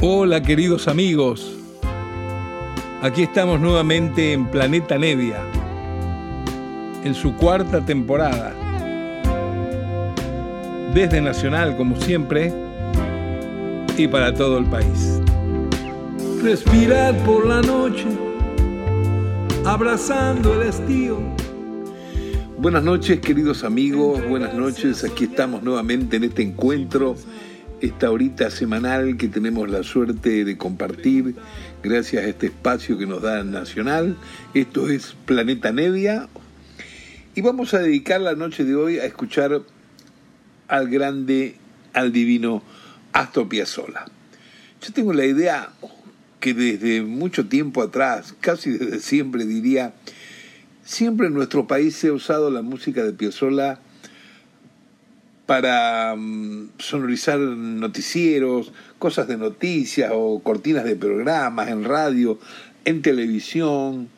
Hola queridos amigos, aquí estamos nuevamente en Planeta Nevia, en su cuarta temporada. Desde Nacional, como siempre, y para todo el país. Respirar por la noche, abrazando el estío. Buenas noches queridos amigos, buenas noches, aquí estamos nuevamente en este encuentro esta horita semanal que tenemos la suerte de compartir gracias a este espacio que nos da Nacional. Esto es Planeta Nevia y vamos a dedicar la noche de hoy a escuchar al grande, al divino Astor Piazzolla. Yo tengo la idea que desde mucho tiempo atrás, casi desde siempre diría, siempre en nuestro país se ha usado la música de Piazzolla para mm, sonorizar noticieros, cosas de noticias o cortinas de programas en radio, en televisión,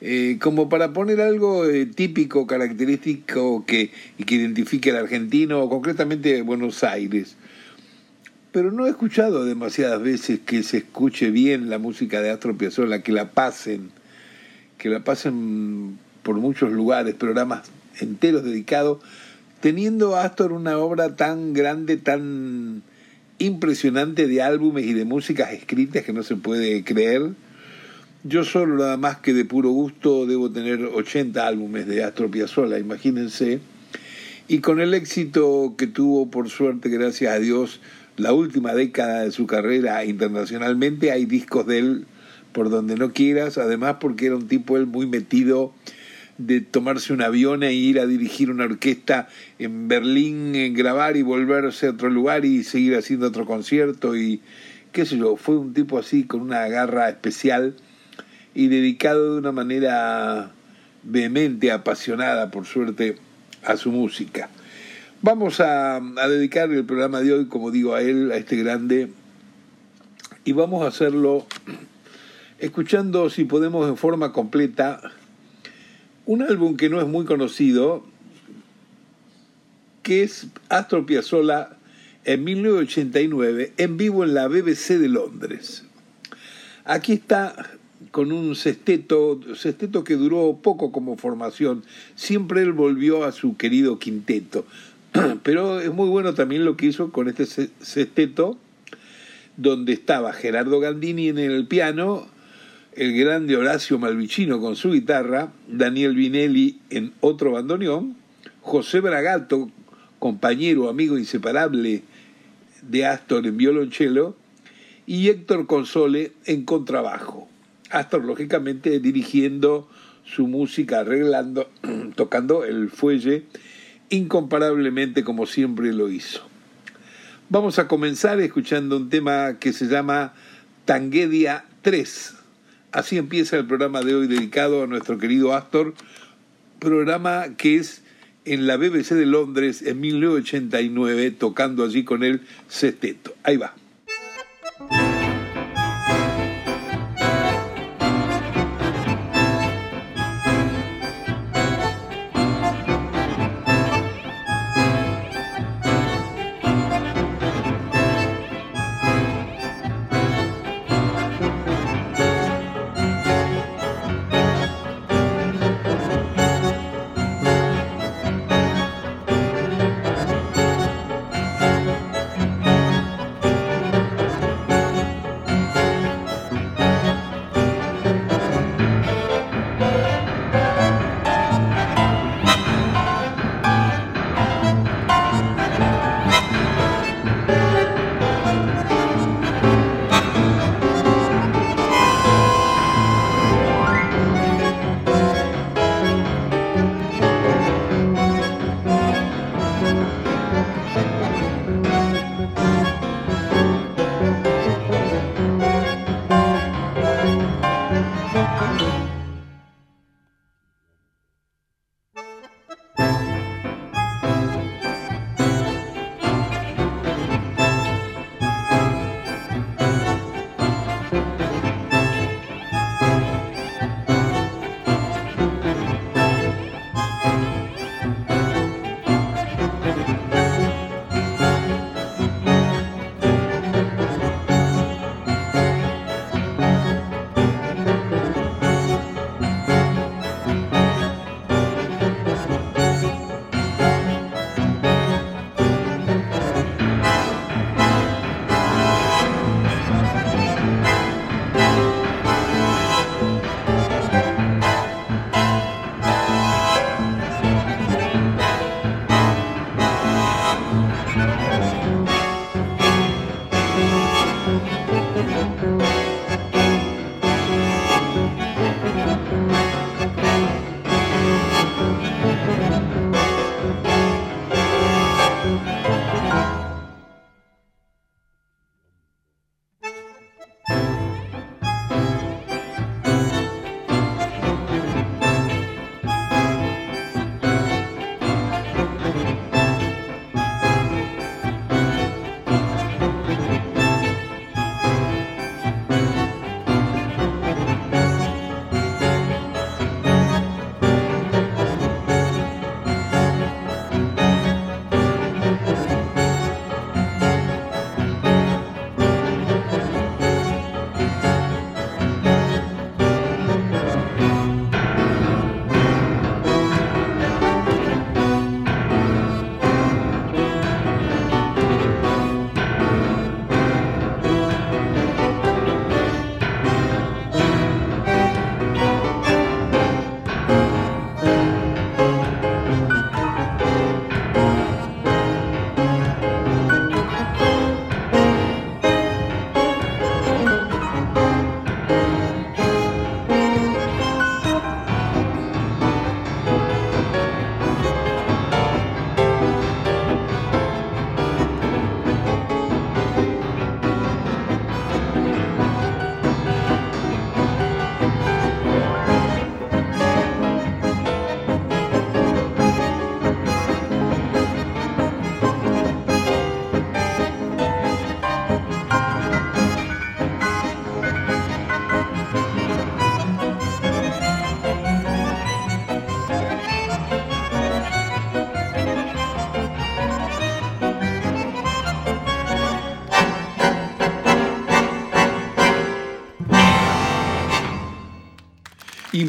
eh, como para poner algo eh, típico, característico que, que identifique al argentino, o concretamente Buenos Aires. Pero no he escuchado demasiadas veces que se escuche bien la música de Astro Piazzolla, que la pasen, que la pasen por muchos lugares, programas enteros dedicados teniendo Astor una obra tan grande, tan impresionante de álbumes y de músicas escritas que no se puede creer. Yo solo nada más que de puro gusto debo tener 80 álbumes de Astor Piazzolla, imagínense. Y con el éxito que tuvo, por suerte, gracias a Dios, la última década de su carrera internacionalmente, hay discos de él por donde no quieras, además porque era un tipo él muy metido de tomarse un avión e ir a dirigir una orquesta en Berlín, en grabar y volverse a otro lugar y seguir haciendo otro concierto y qué sé yo, fue un tipo así con una garra especial y dedicado de una manera vehemente, apasionada, por suerte, a su música. Vamos a, a dedicar el programa de hoy, como digo, a él, a este grande, y vamos a hacerlo escuchando, si podemos, en forma completa, un álbum que no es muy conocido, que es Astor Piazzolla en 1989 en vivo en la BBC de Londres. Aquí está con un sexteto, sexteto que duró poco como formación. Siempre él volvió a su querido quinteto. Pero es muy bueno también lo que hizo con este sexteto, donde estaba Gerardo Gandini en el piano, el grande Horacio Malvicino con su guitarra, Daniel Vinelli en otro bandoneón, José Bragato, compañero, amigo inseparable de Astor en violonchelo, y Héctor Console en contrabajo. Astor, lógicamente, dirigiendo su música, arreglando, tocando el fuelle, incomparablemente como siempre lo hizo. Vamos a comenzar escuchando un tema que se llama Tanguedia 3 Así empieza el programa de hoy dedicado a nuestro querido Astor, programa que es en la BBC de Londres en 1989, tocando allí con el sexteto. Ahí va.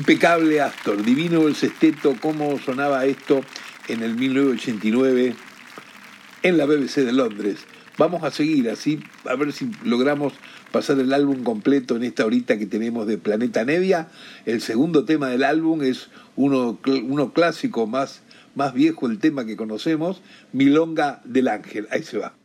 Impecable Astor, divino el sexteto, cómo sonaba esto en el 1989 en la BBC de Londres. Vamos a seguir así, a ver si logramos pasar el álbum completo en esta horita que tenemos de Planeta Nevia. El segundo tema del álbum es uno, uno clásico, más, más viejo el tema que conocemos, Milonga del Ángel. Ahí se va.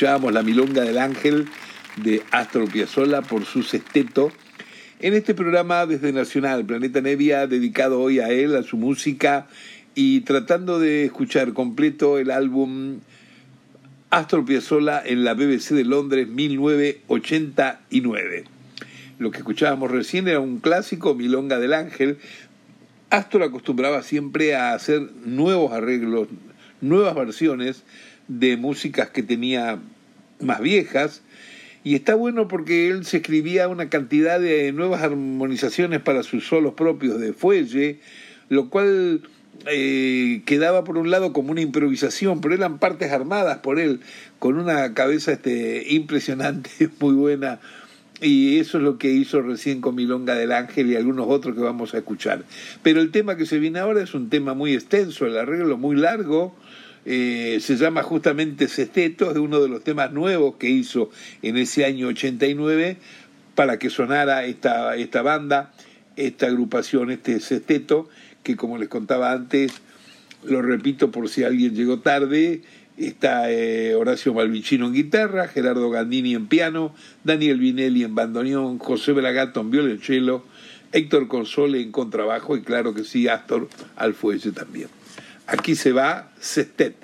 Escuchábamos la Milonga del Ángel de Astor Piazzolla por su sexteto. En este programa desde Nacional, Planeta Nevia, dedicado hoy a él, a su música y tratando de escuchar completo el álbum Astor Piazzolla en la BBC de Londres 1989. Lo que escuchábamos recién era un clásico, Milonga del Ángel. Astor acostumbraba siempre a hacer nuevos arreglos, nuevas versiones de músicas que tenía más viejas. Y está bueno porque él se escribía una cantidad de nuevas armonizaciones para sus solos propios de fuelle, lo cual eh, quedaba por un lado como una improvisación, pero eran partes armadas por él, con una cabeza este, impresionante, muy buena. Y eso es lo que hizo recién con Milonga del Ángel y algunos otros que vamos a escuchar. Pero el tema que se viene ahora es un tema muy extenso, el arreglo muy largo, eh, se llama justamente Sesteto, es uno de los temas nuevos que hizo en ese año 89 para que sonara esta, esta banda, esta agrupación, este Sesteto, que como les contaba antes, lo repito por si alguien llegó tarde, está eh, Horacio Malvicino en guitarra, Gerardo Gandini en piano, Daniel Vinelli en bandoneón, José Belagato en violonchelo, Héctor Console en contrabajo y claro que sí, Astor al fuelle también. Aquí se va Sestet.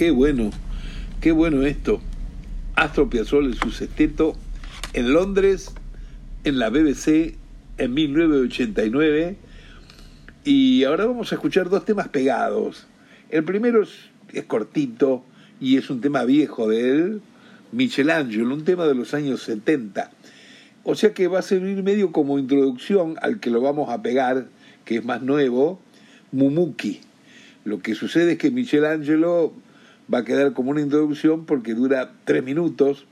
Qué bueno, qué bueno esto. Astro Piazzolla y su sexteto en Londres, en la BBC, en 1989. Y ahora vamos a escuchar dos temas pegados. El primero es, es cortito y es un tema viejo de él, Michelangelo, un tema de los años 70. O sea que va a servir medio como introducción al que lo vamos a pegar, que es más nuevo, Mumuki. Lo que sucede es que Michelangelo va a quedar como una introducción porque dura tres minutos,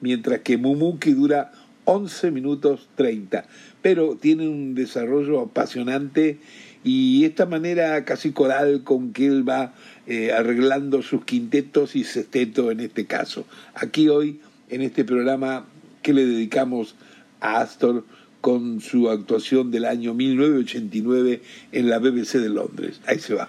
mientras que Mumuki dura 11 minutos 30. Pero tiene un desarrollo apasionante y esta manera casi coral con que él va eh, arreglando sus quintetos y sexteto en este caso. Aquí hoy, en este programa que le dedicamos a Astor con su actuación del año 1989 en la BBC de Londres. Ahí se va.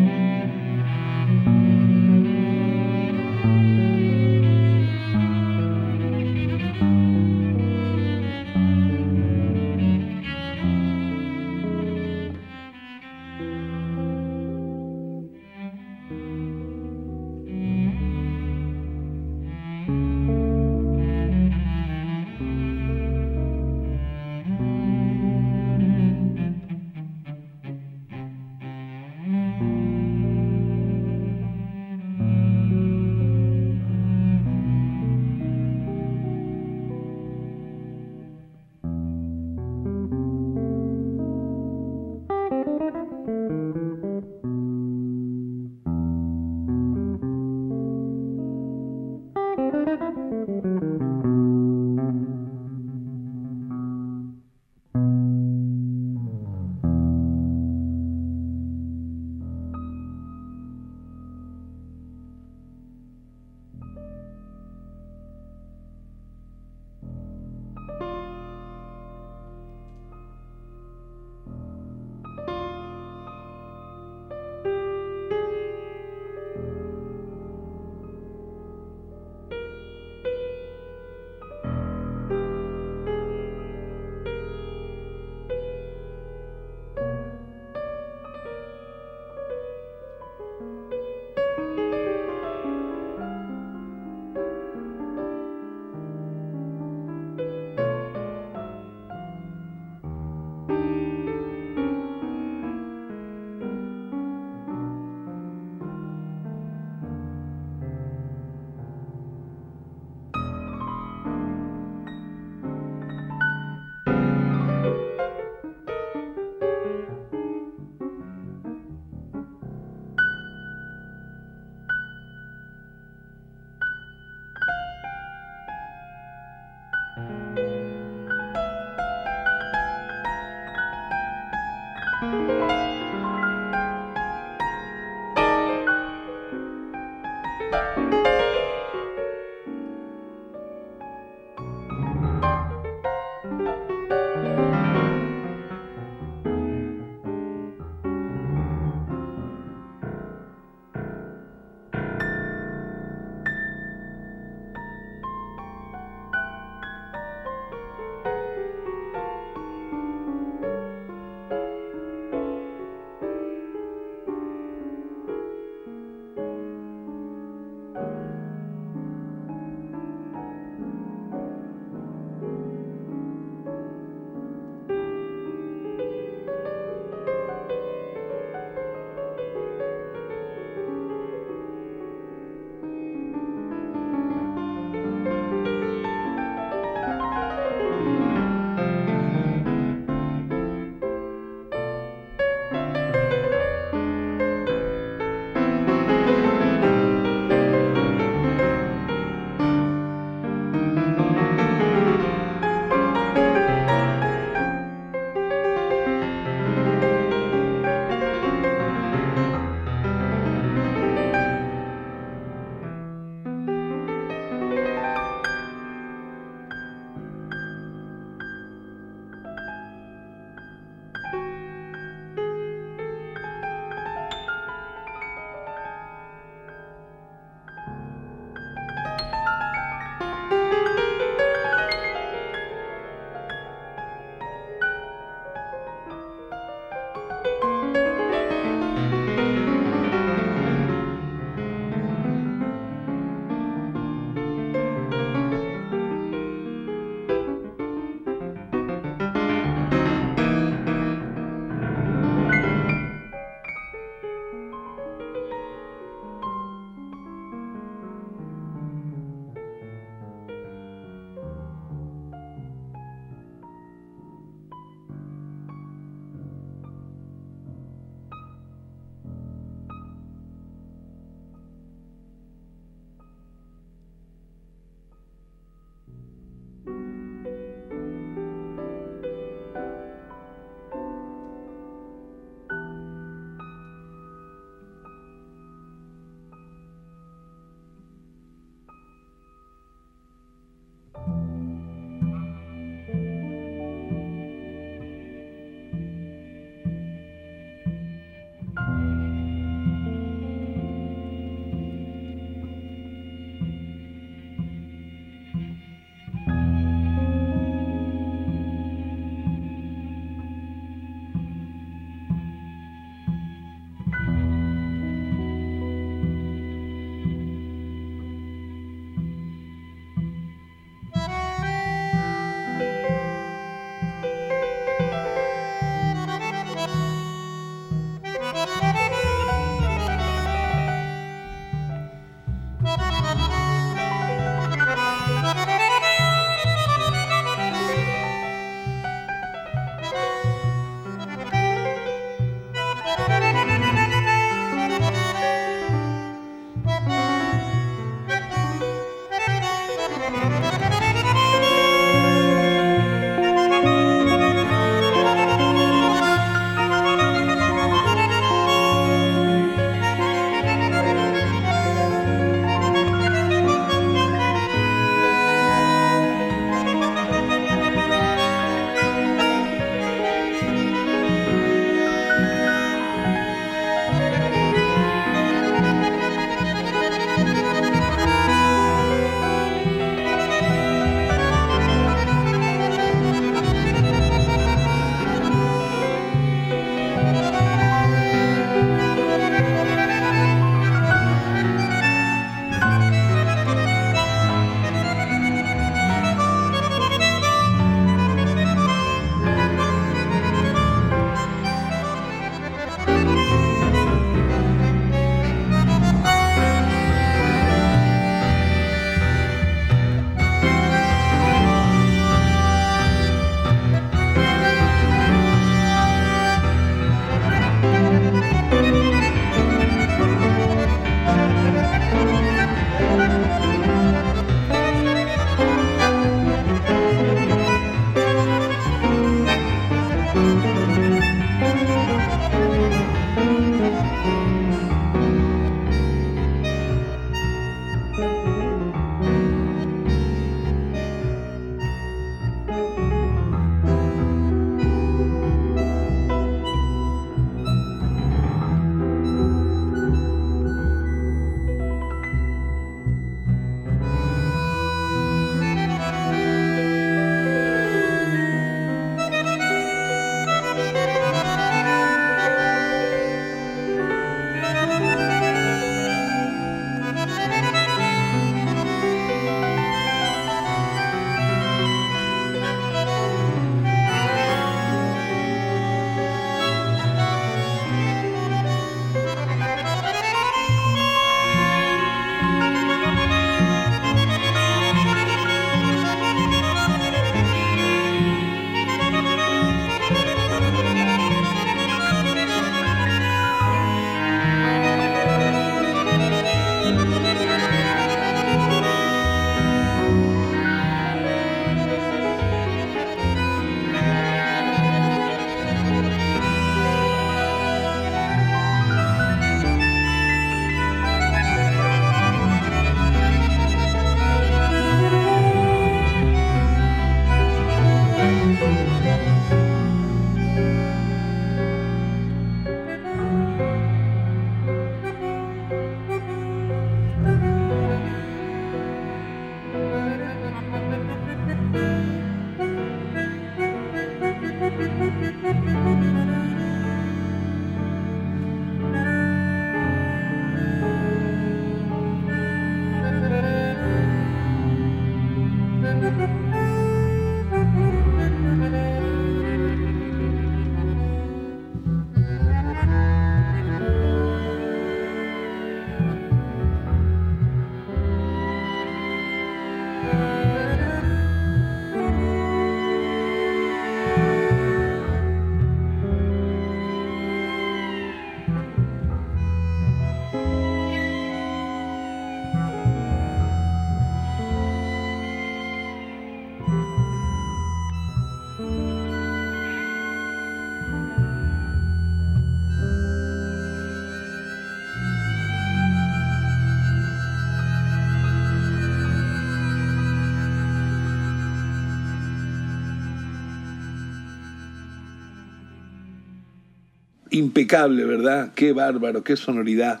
Impecable, ¿verdad? Qué bárbaro, qué sonoridad,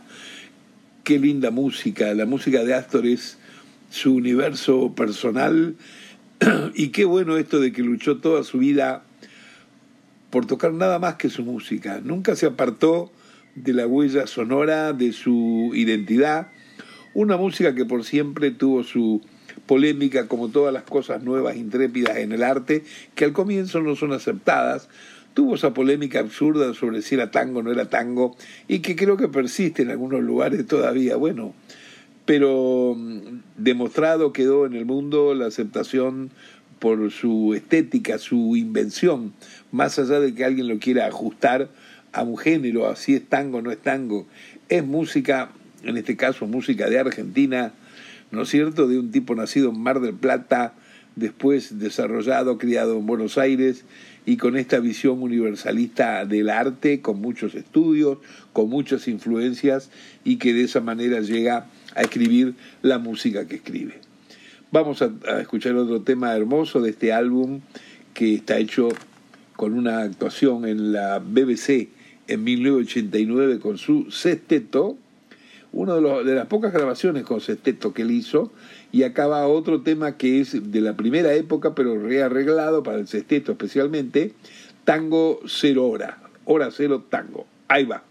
qué linda música. La música de Astor es su universo personal y qué bueno esto de que luchó toda su vida por tocar nada más que su música. Nunca se apartó de la huella sonora, de su identidad. Una música que por siempre tuvo su polémica, como todas las cosas nuevas, intrépidas en el arte, que al comienzo no son aceptadas. Tuvo esa polémica absurda sobre si era tango o no era tango, y que creo que persiste en algunos lugares todavía. Bueno, pero mm, demostrado quedó en el mundo la aceptación por su estética, su invención, más allá de que alguien lo quiera ajustar a un género, así es tango, no es tango, es música, en este caso música de Argentina, ¿no es cierto?, de un tipo nacido en Mar del Plata, después desarrollado, criado en Buenos Aires y con esta visión universalista del arte, con muchos estudios, con muchas influencias y que de esa manera llega a escribir la música que escribe. Vamos a, escuchar otro tema hermoso de este álbum que está hecho con una actuación en la BBC en 1989 con su sexteto, una de, de, las pocas grabaciones con sexteto que él hizo, y acaba otro tema que es de la primera época, pero rearreglado para el sexteto especialmente, Tango Cero Hora, Hora Cero Tango. Ahí va.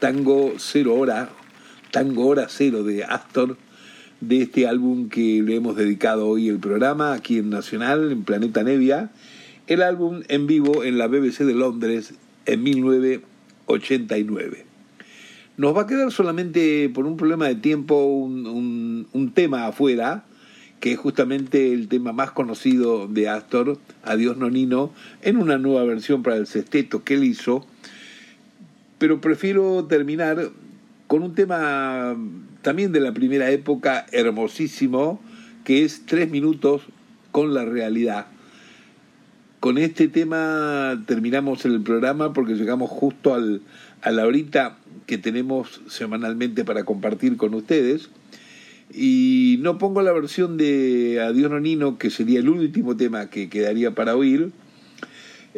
Tango Cero Hora, Tango Hora Cero de Astor, de este álbum que le hemos dedicado hoy el programa aquí en Nacional, en Planeta Nevia, el álbum en vivo en la BBC de Londres en 1989. Nos va a quedar solamente por un problema de tiempo un, un tema afuera, que es justamente el tema más conocido de Astor, Adiós Nonino, en una nueva versión para el sexteto que él hizo. Pero prefiero terminar con un tema también de la primera época, hermosísimo, que es Tres minutos con la realidad. Con este tema terminamos el programa porque llegamos justo al, a la horita que tenemos semanalmente para compartir con ustedes. Y no pongo la versión de Adiós Nonino, que sería el último tema que quedaría para oír,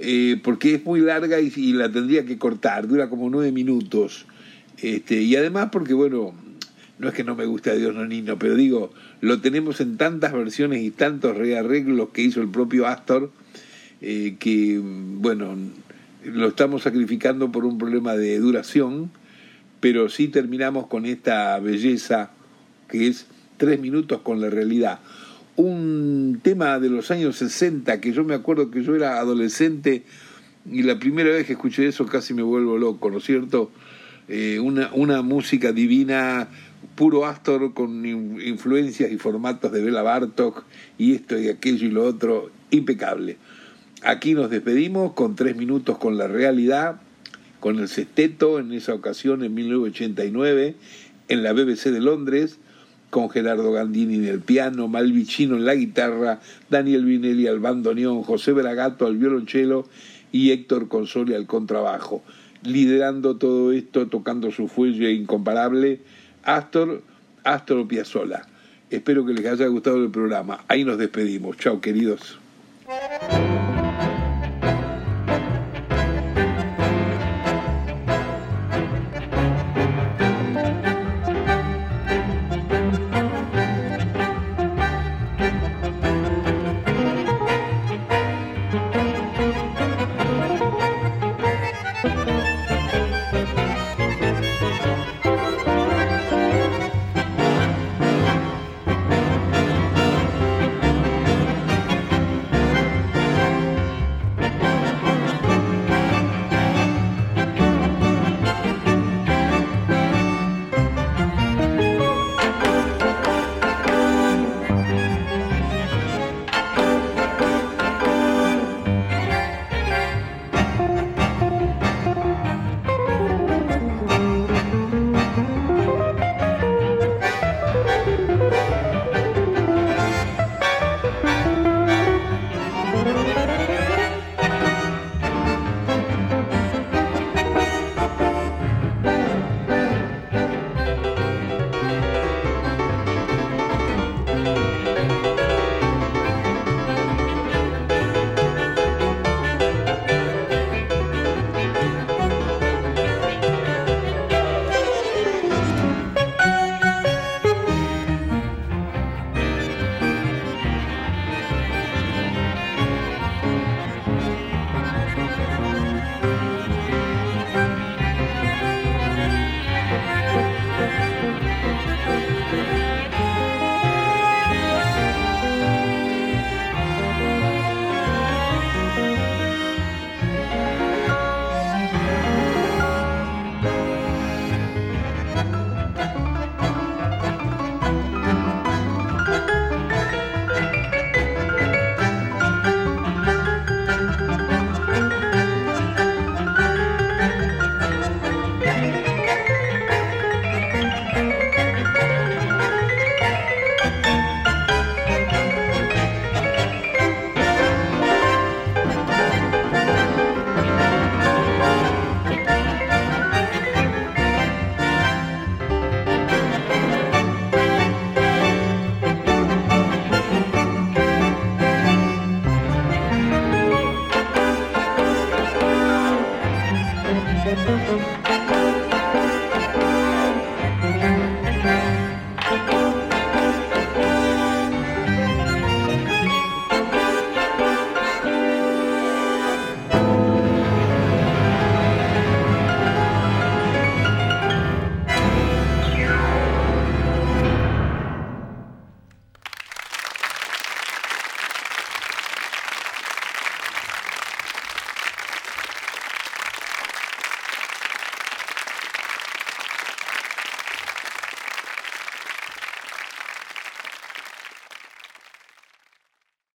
eh, porque es muy larga y, la tendría que cortar, dura como nueve minutos. Este, y además porque, bueno, no es que no me guste Adiós Nonino, pero digo, lo tenemos en tantas versiones y tantos rearreglos que hizo el propio Astor, eh, que, bueno, lo estamos sacrificando por un problema de duración, pero sí terminamos con esta belleza que es tres minutos con la realidad. Un tema de los años 60 que yo me acuerdo que yo era adolescente y la primera vez que escuché eso casi me vuelvo loco, ¿no es cierto? Eh, una, una música divina, puro Astor con influencias y formatos de Bela Bartok y esto y aquello y lo otro, impecable. Aquí nos despedimos con tres minutos con la realidad, con el sexteto en esa ocasión en 1989 en la BBC de Londres con Gerardo Gandini en el piano, Malvicino en la guitarra, Daniel Vinelli al bandoneón, José Bragato al violonchelo y Héctor Consoli al contrabajo. Liderando todo esto, tocando su fuelle incomparable, Astor, Astor Piazzolla. Espero que les haya gustado el programa. Ahí nos despedimos. Chao, queridos.